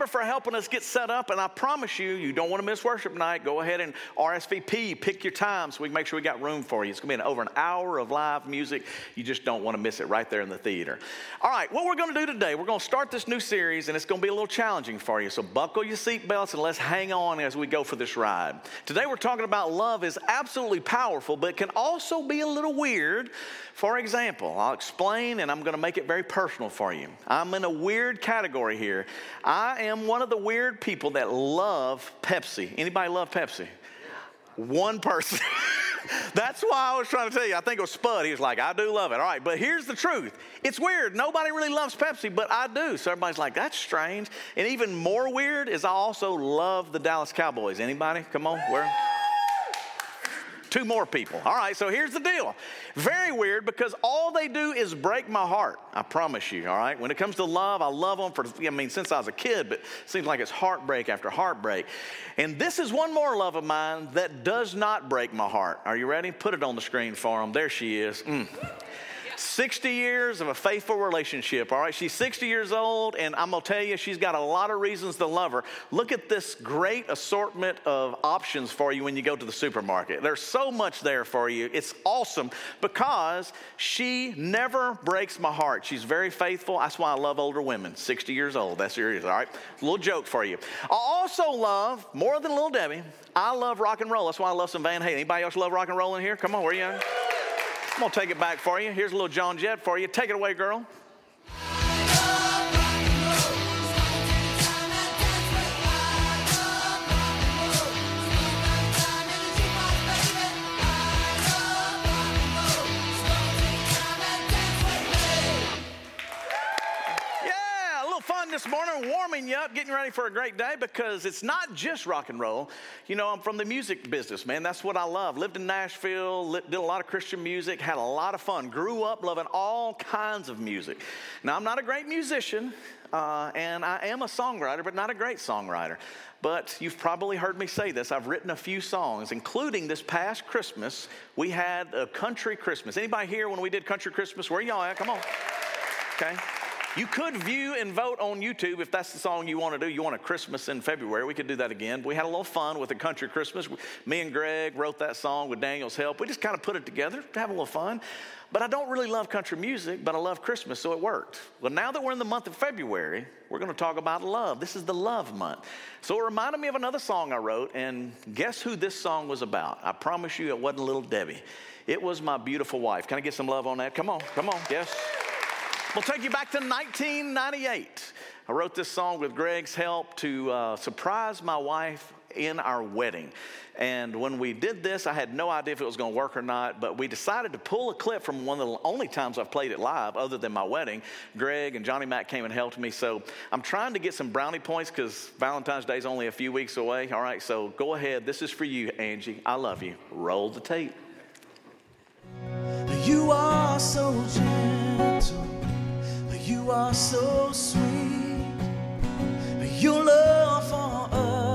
Amber for helping us get set up. And I promise you, you don't want to miss worship night. Go ahead and RSVP, pick your time so we can make sure we got room for you. It's going to be an, over an hour of live music. You just don't want to miss it right there in the theater. All right, what we're going to do today, we're going to start this new series, and it's going to be a little challenging for you. So buckle your seatbelts and let's hang on as we go for this ride. Today, we're talking about love is absolutely powerful, but it can also be a little weird. For example, I'll explain and I'm going to make it very personal for you. I'm in a weird category here. I am one of the weird people that love Pepsi. Anybody love Pepsi? One person. That's why I was trying to tell you. I think it was Spud. He was like, I do love it. All right, but here's the truth. It's weird. Nobody really loves Pepsi, but I do. So everybody's like, that's strange. And even more weird is I also love the Dallas Cowboys. Anybody? Come on. Where? Two more people. All right, so here's the deal. Very weird because all they do is break my heart. I promise you, all right? When it comes to love, I love them for, I mean, since I was a kid, but it seems like it's heartbreak after heartbreak. And this is one more love of mine that does not break my heart. Are you ready? Put it on the screen for them. There she is. Mm. 60 years of a faithful relationship, all right? She's 60 years old, and I'm gonna tell you, she's got a lot of reasons to love her. Look at this great assortment of options for you when you go to the supermarket. There's so much there for you. It's awesome because she never breaks my heart. She's very faithful. That's why I love older women, 60 years old. That's serious, all right? Little joke for you. I also love, more than Little Debbie, I love rock and roll. That's why I love some Van Halen. Anybody else love rock and roll in here? Come on, where are you? I'm gonna take it back for you. Here's a little Joan Jett for you. Take it away, girl. This morning, warming you up, getting ready for a great day because it's not just rock and roll. You know, I'm from the music business, man. That's what I love. Lived in Nashville, did a lot of Christian music, had a lot of fun. Grew up loving all kinds of music. Now, I'm not a great musician, uh, and I am a songwriter, but not a great songwriter. But you've probably heard me say this. I've written a few songs, including this past Christmas. We had a country Christmas. Anybody here when we did country Christmas? Where y'all at? Come on. Okay. You could view and vote on YouTube if that's the song you want to do. You want a Christmas in February. We could do that again. We had a little fun with a country Christmas. Me and Greg wrote that song with Daniel's help. We just kind of put it together to have a little fun. But I don't really love country music, but I love Christmas, so it worked. Well, now that we're in the month of February, we're going to talk about love. This is the love month. So it reminded me of another song I wrote, and guess who this song was about? I promise you it wasn't Little Debbie. It was my beautiful wife. Can I get some love on that? Come on, come on, yes. We'll take you back to 1998. I wrote this song with Greg's help to uh, surprise my wife in our wedding. And when we did this, I had no idea if it was going to work or not, but we decided to pull a clip from one of the only times I've played it live, other than my wedding. Greg and Johnny Mack came and helped me. So I'm trying to get some brownie points because Valentine's Day is only a few weeks away. All right, so go ahead. This is for you, Angie. I love you. Roll the tape. You are so gentle you are so sweet. Your love for others,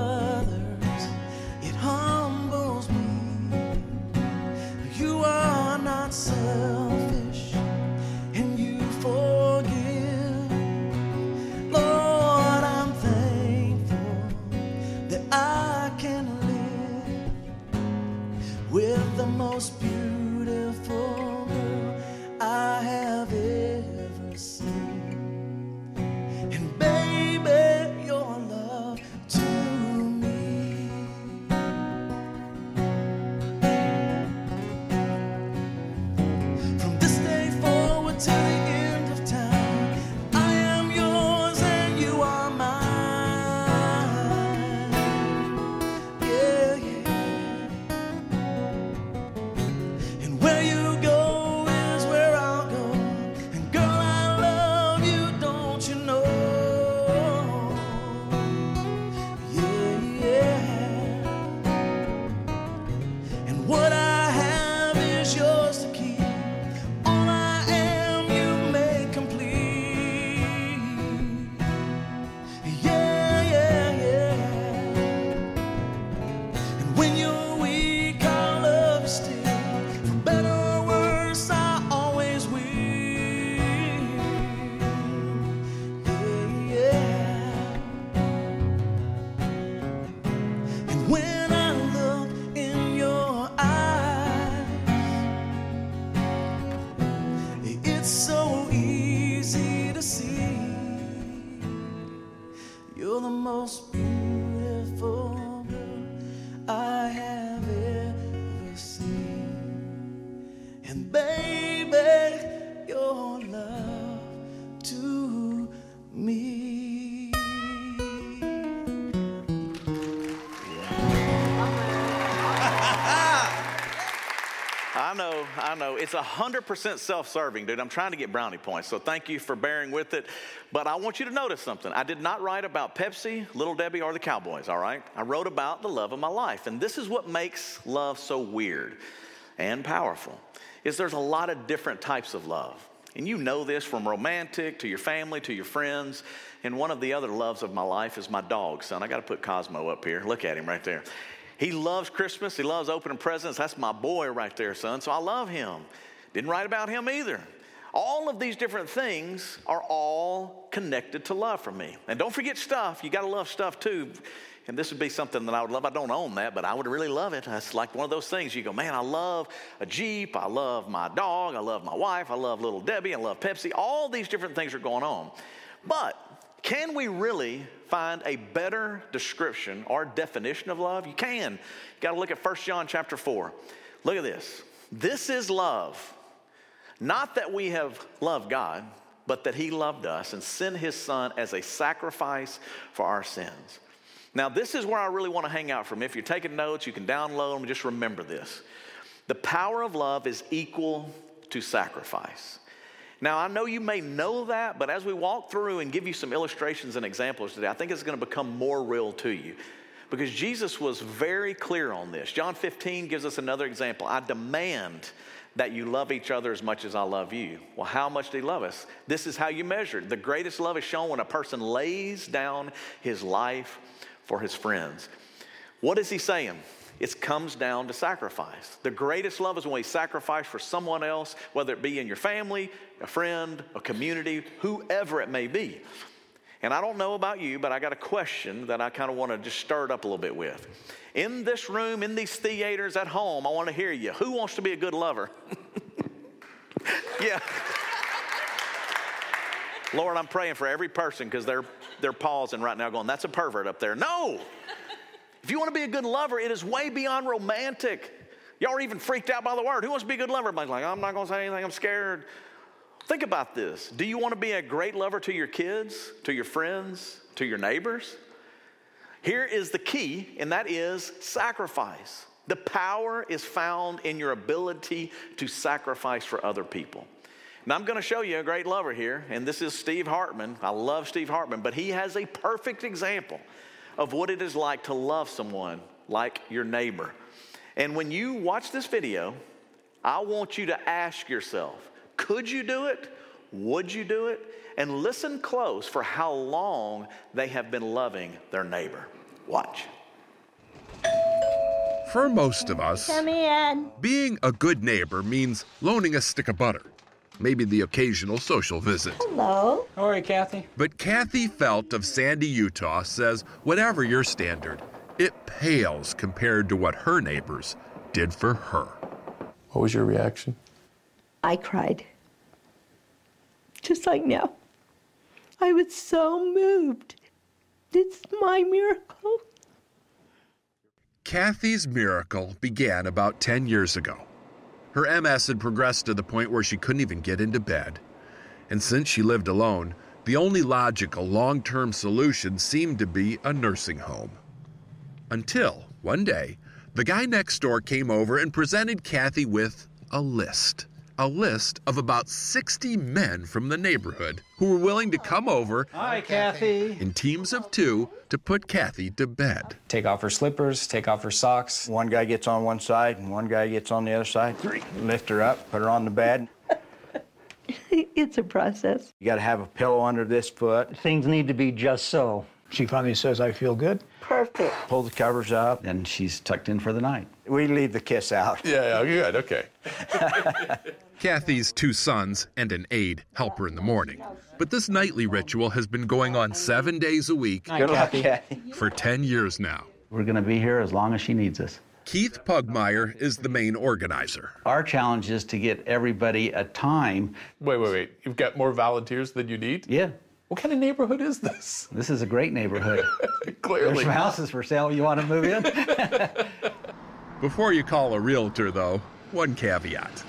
I know. It's 100% self serving, dude. I'm trying to get brownie points, so thank you for bearing with it. But I want you to notice something. I did not write about Pepsi, Little Debbie, or the Cowboys, all right? I wrote about the love of my life. And this is what makes love so weird and powerful is there's a lot of different types of love. And you know this from romantic to your family to your friends. And one of the other loves of my life is my dog, son. I got to put Cosmo up here. Look at him right there. He loves Christmas. He loves opening presents. That's my boy right there, son. So I love him. Didn't write about him either. All of these different things are all connected to love for me. And don't forget stuff. You got to love stuff too. And this would be something that I would love. I don't own that, but I would really love it. It's like one of those things you go, man, I love a Jeep. I love my dog. I love my wife. I love little Debbie. I love Pepsi. All these different things are going on. But can we really find a better description or definition of love? You can. You got to look at 1 John chapter 4. Look at this. This is love. Not that we have loved God, but that He loved us and sent His Son as a sacrifice for our sins. Now, this is where I really want to hang out from. If you're taking notes, you can download them. Just remember this. The power of love is equal to sacrifice. Now, I know you may know that, but as we walk through and give you some illustrations and examples today, I think it's going to become more real to you because Jesus was very clear on this. John 15 gives us another example. I demand that you love each other as much as I love you. Well, how much do he love us? This is how you measure it. The greatest love is shown when a person lays down his life for his friends. What is he saying? It comes down to sacrifice. The greatest love is when we sacrifice for someone else, whether it be in your family, a friend, a community, whoever it may be. And I don't know about you, but I got a question that I kind of want to just stir it up a little bit with. In this room, in these theaters, at home, I want to hear you. Who wants to be a good lover? yeah. Lord, I'm praying for every person because they're, they're pausing right now going, that's a pervert up there. No! If you want to be a good lover, it is way beyond romantic. Y'all are even freaked out by the word. Who wants to be a good lover? Everybody's like, I'm not going to say anything. I'm scared. Think about this. Do you want to be a great lover to your kids, to your friends, to your neighbors? Here is the key, and that is sacrifice. The power is found in your ability to sacrifice for other people. Now, I'm going to show you a great lover here, and this is Steve Hartman. I love Steve Hartman, but he has a perfect example of what it is like to love someone like your neighbor. And when you watch this video, I want you to ask yourself could you do it? Would you do it? And listen close for how long they have been loving their neighbor. Watch. For most of us, Come in. being a good neighbor means loaning a stick of butter, maybe the occasional social visit. Hello. How are you, Kathy? But Kathy Felt of Sandy, Utah says whatever your standard, it pales compared to what her neighbors did for her. What was your reaction? I cried. Just like now. I was so moved. It's my miracle. Kathy's miracle began about 10 years ago. Her MS had progressed to the point where she couldn't even get into bed. And since she lived alone, the only logical long term solution seemed to be a nursing home. Until one day, the guy next door came over and presented Kathy with a list. A list of about 60 men from the neighborhood who were willing to come over Hi, Kathy. in teams of two to put Kathy to bed. Take off her slippers, take off her socks. One guy gets on one side and one guy gets on the other side. Three. Lift her up, put her on the bed. It's a process. You got to have a pillow under this foot. Things need to be just so. She finally says, I feel good. Perfect. Pull the covers up. and she's tucked in for the night. We leave the kiss out. Yeah, yeah, good, okay. Kathy's two sons and an aide help her in the morning. But this nightly ritual has been going on seven days a week Good luck, Kathy. Kathy. for 10 years now. We're going to be here as long as she needs us. Keith Pugmire is the main organizer. Our challenge is to get everybody a time. Wait, wait, wait. You've got more volunteers than you need? Yeah, What kind of neighborhood is this? this is a great neighborhood. Clearly. There's some houses for sale. You want to move in? Before you call a realtor, though, one caveat.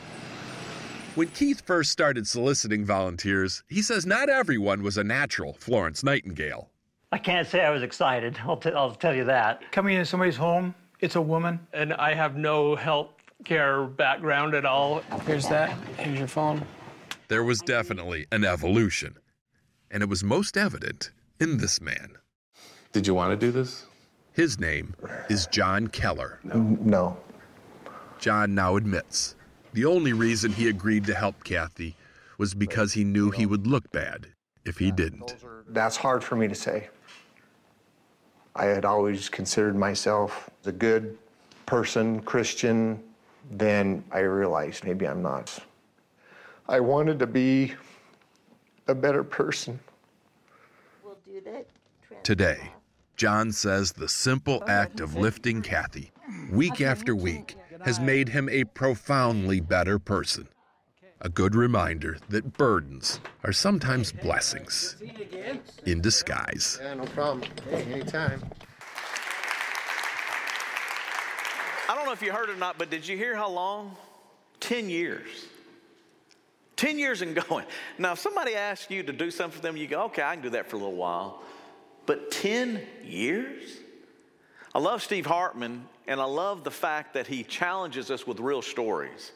When Keith first started soliciting volunteers, he says not everyone was a natural Florence Nightingale. I can't say I was excited. I'll, t- I'll tell you that. coming into somebody's home, it's a woman. and I have no help care background at all. Here's that. Here's your phone. There was definitely an evolution, and it was most evident in this man. Did you want to do this? His name is John Keller. No. John now admits the only reason he agreed to help Kathy was because he knew he would look bad if he didn't. That's hard for me to say. I had always considered myself a good person, Christian. Then I realized maybe I'm not. I wanted to be a better person. We'll do that. Today, John says the simple act of lifting Kathy week after week has made him a profoundly better person. A good reminder that burdens are sometimes blessings in disguise. Yeah, no problem. Hey, anytime. I don't know if you heard it or not, but did you hear how long? 10 years. 10 years and going. Now, if somebody asks you to do something for them, you go, okay, I can do that for a little while. But 10 years? I love Steve Hartman, and I love the fact that he challenges us with real stories.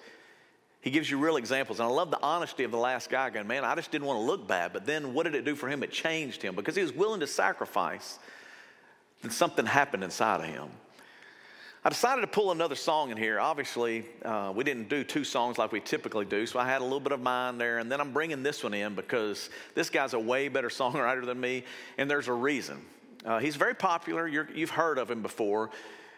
He gives you real examples. And I love the honesty of the last guy going, man, I just didn't want to look bad. But then what did it do for him? It changed him because he was willing to sacrifice. Then something happened inside of him. I decided to pull another song in here. Obviously, uh, we didn't do two songs like we typically do, so I had a little bit of mine there. And then I'm bringing this one in because this guy's a way better songwriter than me, and there's a reason. Uh, he's very popular. you have heard of him before,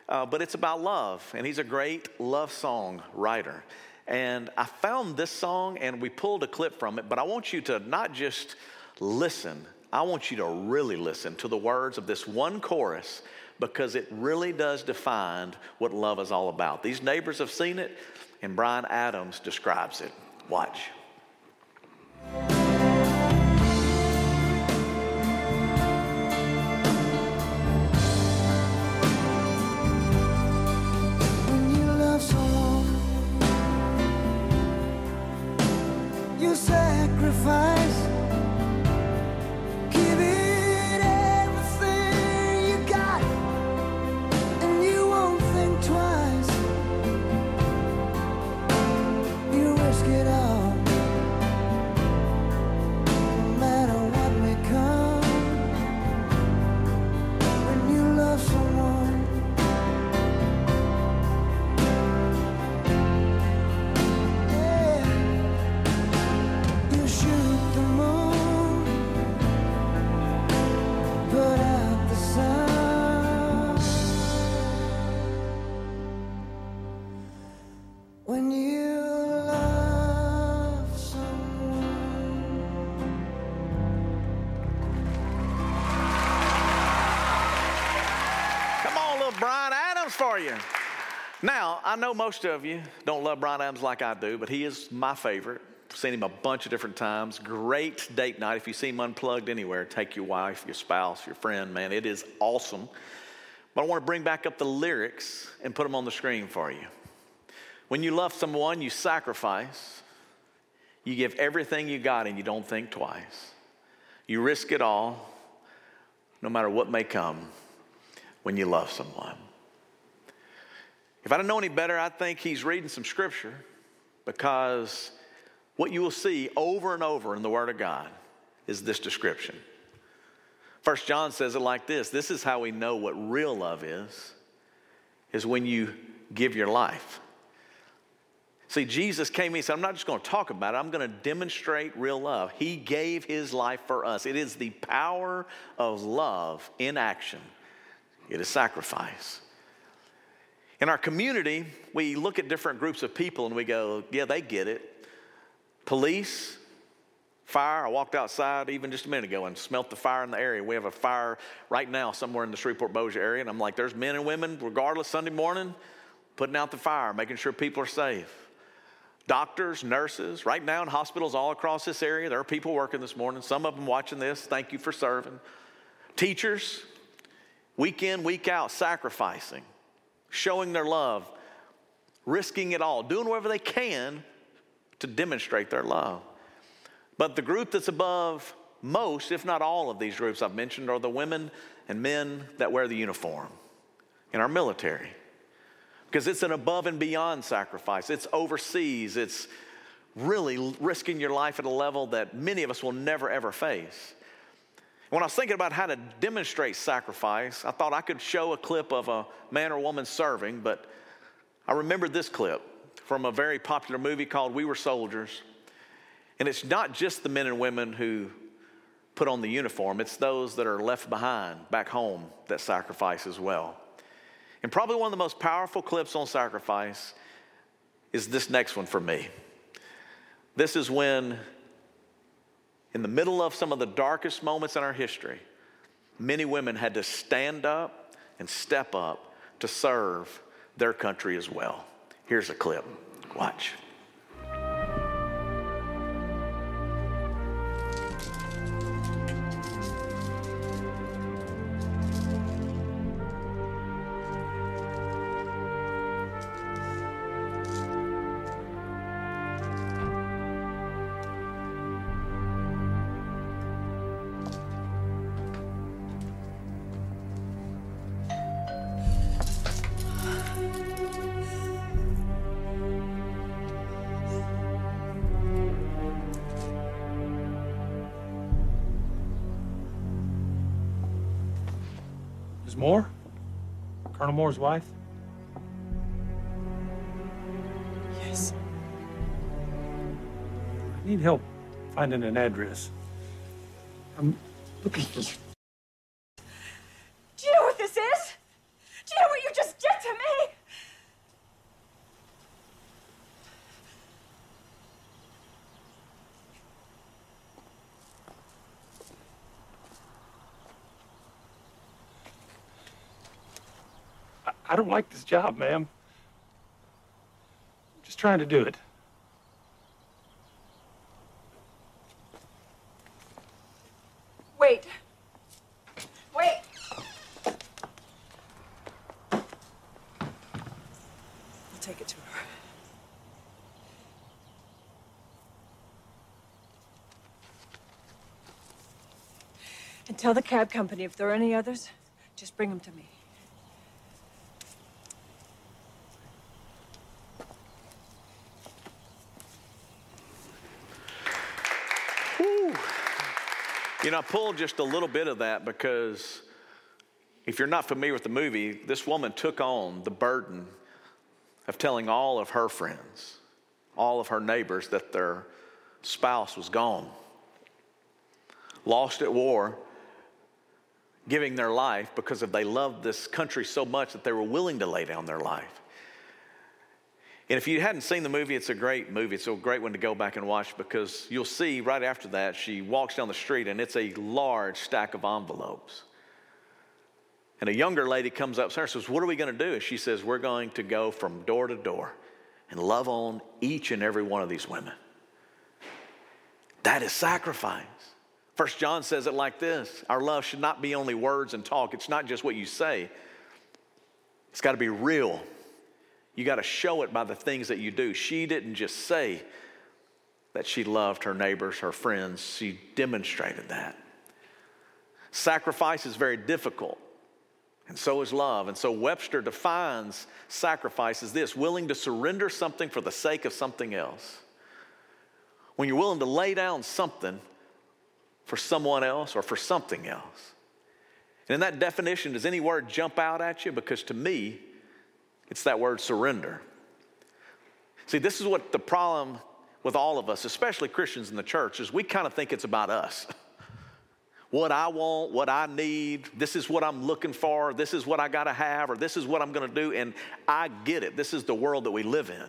uh, but it's about love, and he's a great love song writer. And I found this song, and we pulled a clip from it, but I want you to not just listen, I want you to really listen to the words of this one chorus because it really does define what love is all about. These neighbors have seen it, and Bryan Adams describes it. Watch. Sacrifice. For you. Now, I know most of you don't love Bryan Adams like I do, but he is my favorite. I've seen him a bunch of different times. Great date night. If you see him unplugged anywhere, take your wife, your spouse, your friend, man. It is awesome. But I want to bring back up the lyrics and put them on the screen for you. When you love someone, you sacrifice. You give everything you got and you don't think twice. You risk it all, no matter what may come, when you love someone. If I didn't know any better, I'd think he's reading some scripture because what you will see over and over in the Word of God is this description. First John says it like this this is how we know what real love is, is when you give your life. See, Jesus came, he said, I'm not just going to talk about it, I'm going to demonstrate real love. He gave his life for us. It is the power of love in action, it is sacrifice. In our community, we look at different groups of people and we go, yeah, they get it. Police, fire. I walked outside even just a minute ago and smelt the fire in the area. We have a fire right now somewhere in the Shreveport Bossier area, and I'm like, there's men and women, regardless, Sunday morning, putting out the fire, making sure people are safe. Doctors, nurses, right now in hospitals all across this area, there are people working this morning. Some of them watching this. Thank you for serving. Teachers, week in, week out, sacrificing, showing their love, risking it all, doing whatever they can to demonstrate their love. But the group that's above most, if not all of these groups I've mentioned, are the women and men that wear the uniform in our military. because it's an above and beyond sacrifice. It's overseas. It's really risking your life at a level that many of us will never ever face. When I was thinking about how to demonstrate sacrifice, I thought I could show a clip of a man or woman serving, but I remembered this clip from a very popular movie called We Were Soldiers. And it's not just the men and women who put on the uniform, it's those that are left behind back home that sacrifice as well. And probably one of the most powerful clips on sacrifice is this next one for me. This is when, in the middle of some of the darkest moments in our history, many women had to stand up and step up to serve their country as well. Here's a clip. Watch. There's Moore? Colonel Moore's wife? Yes. I need help finding an address. I'm looking for. Do you know what this is? Do you know what you just did to me? I, I don't like this job, ma'am. I'm just trying to do it. Wait. Wait. I'll take it to her. And tell the cab company if there are any others, just bring them to me. You know, I pulled just a little bit of that because if you're not familiar with the movie, this woman took on the burden of telling all of her friends, all of her neighbors, that their spouse was gone, lost at war, giving their life because of they loved this country so much that they were willing to lay down their life. And if you hadn't seen the movie, it's a great movie. It's a great one to go back and watch because you'll see right after that, she walks down the street and it's a large stack of envelopes. And a younger lady comes up to her and says, What are we going to do? And she says, We're going to go from door to door and love on each and every one of these women. That is sacrifice. First John says it like this Our love should not be only words and talk, it's not just what you say, it's got to be real. You got to show it by the things that you do. She didn't just say that she loved her neighbors, her friends, she demonstrated that. Sacrifice is very difficult, and so is love. And so Webster defines sacrifice as this willing to surrender something for the sake of something else. When you're willing to lay down something for someone else or for something else. And in that definition, does any word jump out at you? Because to me, it's that word surrender. See, this is what the problem with all of us, especially Christians in the church, is we kind of think it's about us. what I want, what I need, this is what I'm looking for, this is what I got to have, or this is what I'm going to do. And I get it. This is the world that we live in.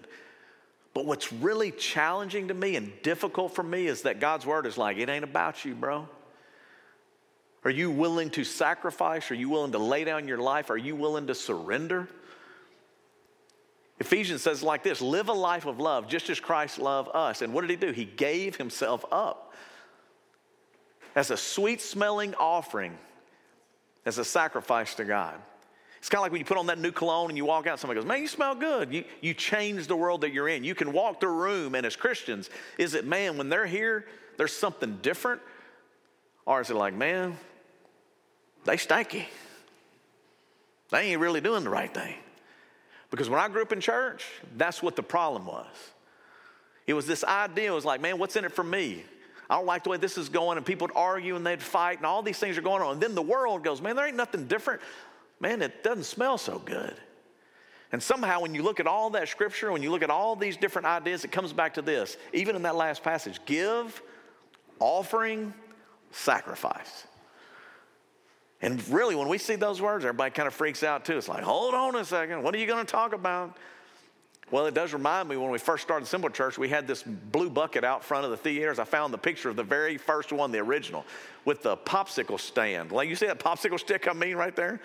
But what's really challenging to me and difficult for me is that God's word is like, it ain't about you, bro. Are you willing to sacrifice? Are you willing to lay down your life? Are you willing to surrender? Ephesians says like this live a life of love just as Christ loved us. And what did he do? He gave himself up as a sweet smelling offering, as a sacrifice to God. It's kind of like when you put on that new cologne and you walk out, somebody goes, Man, you smell good. You, you change the world that you're in. You can walk the room, and as Christians, is it, man, when they're here, there's something different? Or is it like, man, they stanky? They ain't really doing the right thing. Because when I grew up in church, that's what the problem was. It was this idea, it was like, man, what's in it for me? I don't like the way this is going, and people would argue and they'd fight, and all these things are going on. And then the world goes, man, there ain't nothing different. Man, it doesn't smell so good. And somehow, when you look at all that scripture, when you look at all these different ideas, it comes back to this. Even in that last passage give, offering, sacrifice. And really, when we see those words, everybody kind of freaks out too. It's like, hold on a second, what are you going to talk about? Well, it does remind me when we first started Simple Church, we had this blue bucket out front of the theaters. I found the picture of the very first one, the original, with the popsicle stand. Like you see that popsicle stick I mean right there?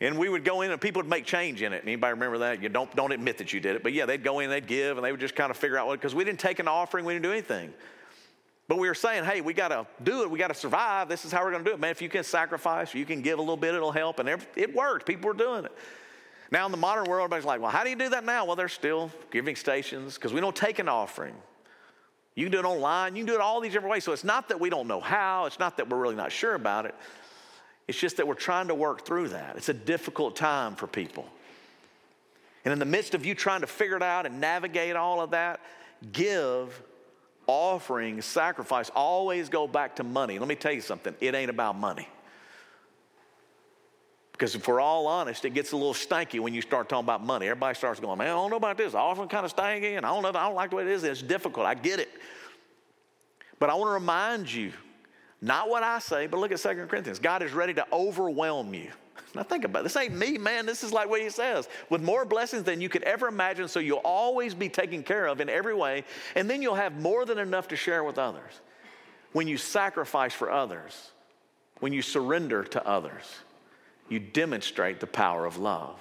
And we would go in and people would make change in it. Anybody remember that? You don't, don't admit that you did it. But yeah, they'd go in, they'd give, and they would just kind of figure out what, because we didn't take an offering, we didn't do anything. But we were saying, hey, we got to do it. We got to survive. This is how we're going to do it. Man, if you can sacrifice, you can give a little bit, it'll help. And it worked. People were doing it. Now, in the modern world, everybody's like, well, how do you do that now? Well, there's still giving stations because we don't take an offering. You can do it online. You can do it all these different ways. So it's not that we don't know how. It's not that we're really not sure about it. It's just that we're trying to work through that. It's a difficult time for people. And in the midst of you trying to figure it out and navigate all of that, give, offering, sacrifice always go back to money. Let me tell you something it ain't about money. Because if we're all honest, it gets a little stanky when you start talking about money. Everybody starts going, man, I don't know about this. Offering kind of stanky, and I don't know, I don't like the way it is. It's difficult. I get it. But I want to remind you, not what I say, but look at 2 Corinthians. God is ready to overwhelm you. Now think about it. This ain't me, man. This is like what he says. With more blessings than you could ever imagine, so you'll always be taken care of in every way, and then you'll have more than enough to share with others. When you sacrifice for others, when you surrender to others you demonstrate the power of love.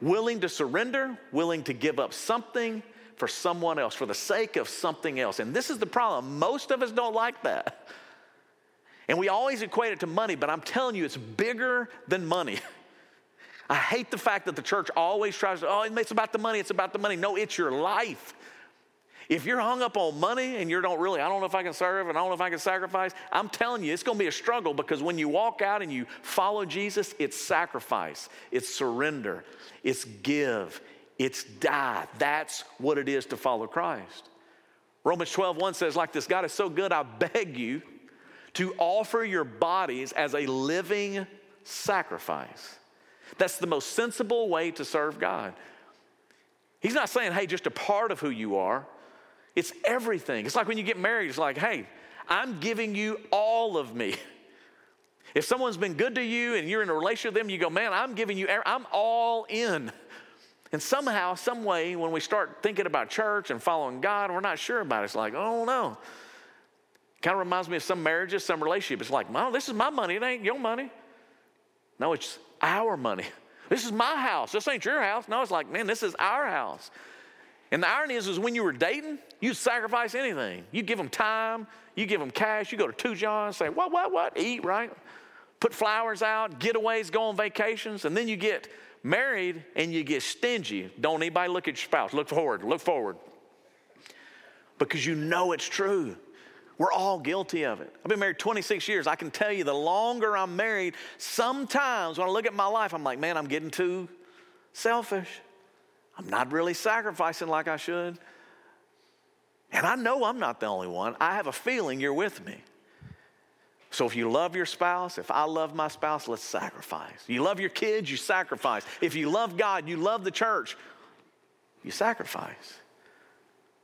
Willing to surrender, willing to give up something for someone else, for the sake of something else. And this is the problem. Most of us don't like that. And we always equate it to money, but I'm telling you, it's bigger than money. I hate the fact that the church always tries to, oh, it's about the money, it's about the money. No, it's your life. If you're hung up on money and you don't really, I don't know if I can serve and I don't know if I can sacrifice, I'm telling you, it's to be a struggle because when you walk out and you follow Jesus, it's sacrifice, it's surrender, it's give, it's die. That's what it is to follow Christ. Romans 12, 1 says, like this God is so good, I beg you to offer your bodies as a living sacrifice. That's the most sensible way to serve God. He's not saying, hey, just a part of who you are. It's everything. It's like when you get married, it's like, hey, I'm giving you all of me. If someone's been good to you and you're in a relationship with them, you go, man, I'm giving you, I'm all in. And somehow, some way, when we start thinking about church and following God, we're not sure about it. It's like, oh no. Kind of reminds me of some marriages, some relationship. It's like, well, this is my money. It ain't your money. No, it's our money. This is my house. This ain't your house. No, it's like, man, this is our house. And the irony is, is when you were dating, you'd sacrifice anything. You give them time, you give them cash, you go to two Johns, say, what, what, what? Eat, right? Put flowers out, getaways, go on vacations, and then you get married and you get stingy. Don't anybody look at your spouse. Look forward, look forward. Because you know it's true. We're all guilty of it. I've been married 26 years. I can tell you the longer I'm married, sometimes when I look at my life, I'm like, man, I'm getting too selfish. I'm not really sacrificing like I should. And I know I'm not the only one. I have a feeling you're with me. So if you love your spouse, if I love my spouse, let's sacrifice. You love your kids, you sacrifice. If you love God, you love the church, you sacrifice.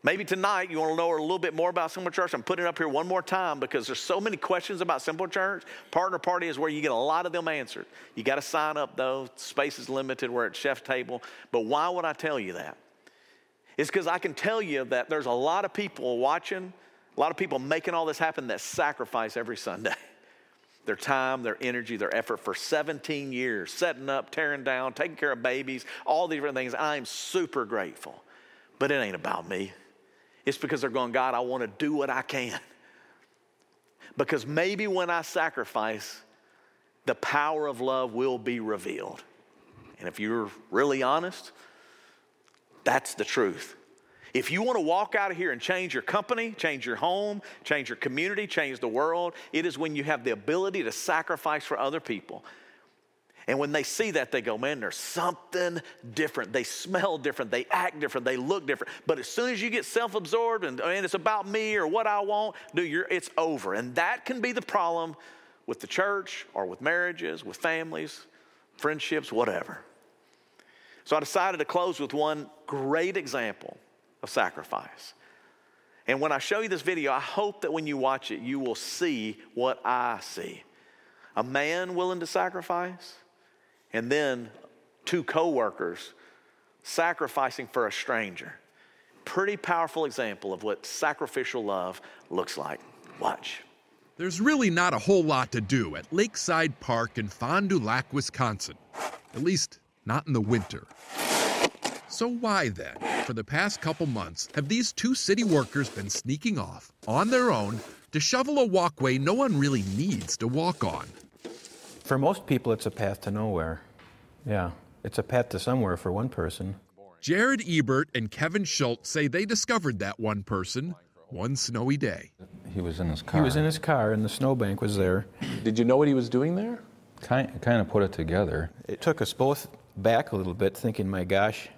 Maybe tonight you want to know a little bit more about Simple Church. I'm putting it up here one more time because there's so many questions about Simple Church. Partner Party is where you get a lot of them answered. You got to sign up though. Space is limited. We're at chef table. But why would I tell you that? It's because I can tell you that there's a lot of people watching, a lot of people making all this happen that sacrifice every Sunday. Their time, their energy, their effort for 17 years, setting up, tearing down, taking care of babies, all these different things. I'm super grateful. But it ain't about me. It's because they're going, God, I want to do what I can. Because maybe when I sacrifice, the power of love will be revealed. And if you're really honest, that's the truth. If you want to walk out of here and change your company, change your home, change your community, change the world, it is when you have the ability to sacrifice for other people And when they see that, they go, man, there's something different. They smell different. They act different. They look different. But as soon as you get self absorbed and, and it's about me or what I want, dude, you're, it's over. And that can be the problem with the church or with marriages, with families, friendships, whatever. So I decided to close with one great example of sacrifice. And when I show you this video, I hope that when you watch it, you will see what I see. A man willing to sacrifice, and then two coworkers sacrificing for a stranger. Pretty powerful example of what sacrificial love looks like. Watch. There's really not a whole lot to do at Lakeside Park in Fond du Lac, Wisconsin. At least, not in the winter. So, why then, for the past couple months, have these two city workers been sneaking off on their own to shovel a walkway no one really needs to walk on? For most people, it's a path to nowhere. Yeah, it's a path to somewhere for one person. Jared Ebert and Kevin Schultz say they discovered that one person one snowy day. He was in his car. He was in his car, and the snowbank was there. Did you know what he was doing there? Kind, kind of put it together. It took us both back a little bit, thinking, my gosh,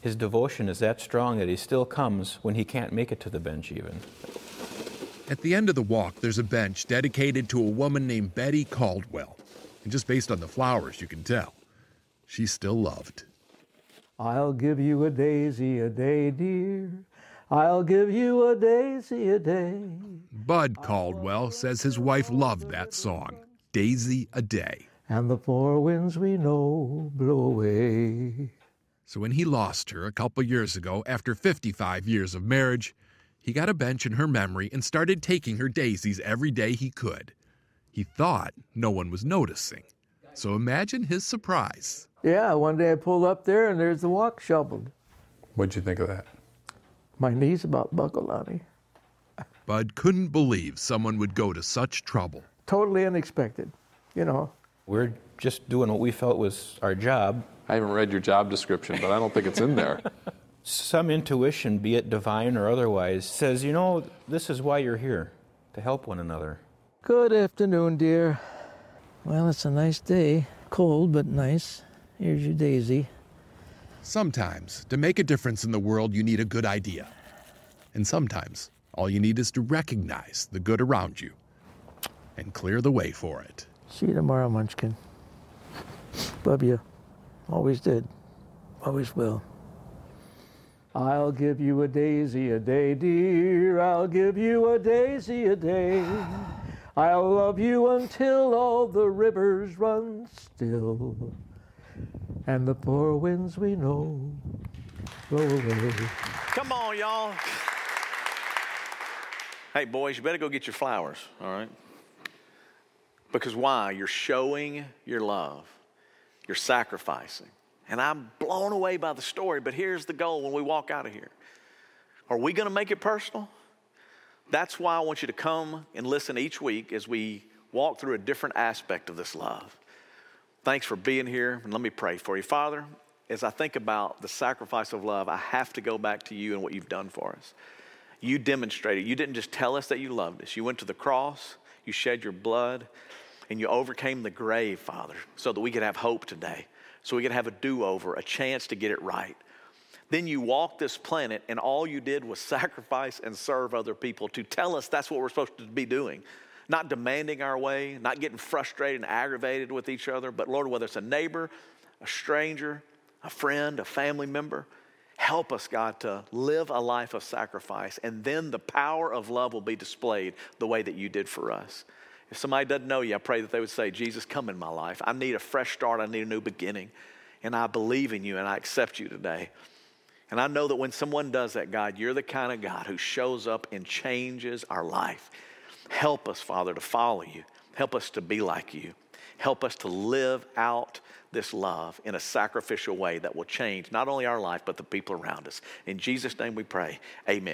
his devotion is that strong that he still comes when he can't make it to the bench, even. At the end of the walk, there's a bench dedicated to a woman named Betty Caldwell. And just based on the flowers, you can tell she's still loved. I'll give you a daisy a day, dear. I'll give you a daisy a day. Bud Caldwell says his wife loved that song, Daisy a Day. And the four winds we know blow away. So when he lost her a couple years ago, after 55 years of marriage, he got a bench in her memory and started taking her daisies every day he could. He thought no one was noticing. So imagine his surprise. Yeah, one day I pulled up there and there's the walk shoveled. What'd you think of that? My knees about buckled on me. Bud couldn't believe someone would go to such trouble. Totally unexpected, you know. We're just doing what we felt was our job. I haven't read your job description, but I don't think it's in there. Some intuition, be it divine or otherwise, says, you know, this is why you're here, to help one another. Good afternoon, dear. Well, it's a nice day. Cold, but nice. Here's your daisy. Sometimes, to make a difference in the world, you need a good idea. And sometimes, all you need is to recognize the good around you and clear the way for it. See you tomorrow, Munchkin. Love you. Always did. Always will. I'll give you a daisy a day, dear. I'll give you a daisy a day. I'll love you until all the rivers run still. And the four winds we know blow away. Come on, y'all. Hey, boys, you better go get your flowers, all right? Because why? You're showing your love, you're sacrificing. And I'm blown away by the story, but here's the goal when we walk out of here. Are we going to make it personal? That's why I want you to come and listen each week as we walk through a different aspect of this love. Thanks for being here, and let me pray for you. Father, as I think about the sacrifice of love, I have to go back to you and what you've done for us. You demonstrated, you didn't just tell us that you loved us, you went to the cross, you shed your blood, and you overcame the grave, Father, so that we could have hope today, so we could have a do over, a chance to get it right. Then you walked this planet, and all you did was sacrifice and serve other people to tell us that's what we're supposed to be doing. Not demanding our way, not getting frustrated and aggravated with each other, but Lord, whether it's a neighbor, a stranger, a friend, a family member, help us, God, to live a life of sacrifice, and then the power of love will be displayed the way that you did for us. If somebody doesn't know you, I pray that they would say, Jesus, come in my life. I need a fresh start, I need a new beginning, and I believe in you and I accept you today. And I know that when someone does that, God, you're the kind of God who shows up and changes our life. Help us, Father, to follow you. Help us to be like you. Help us to live out this love in a sacrificial way that will change not only our life, but the people around us. In Jesus' name we pray. Amen.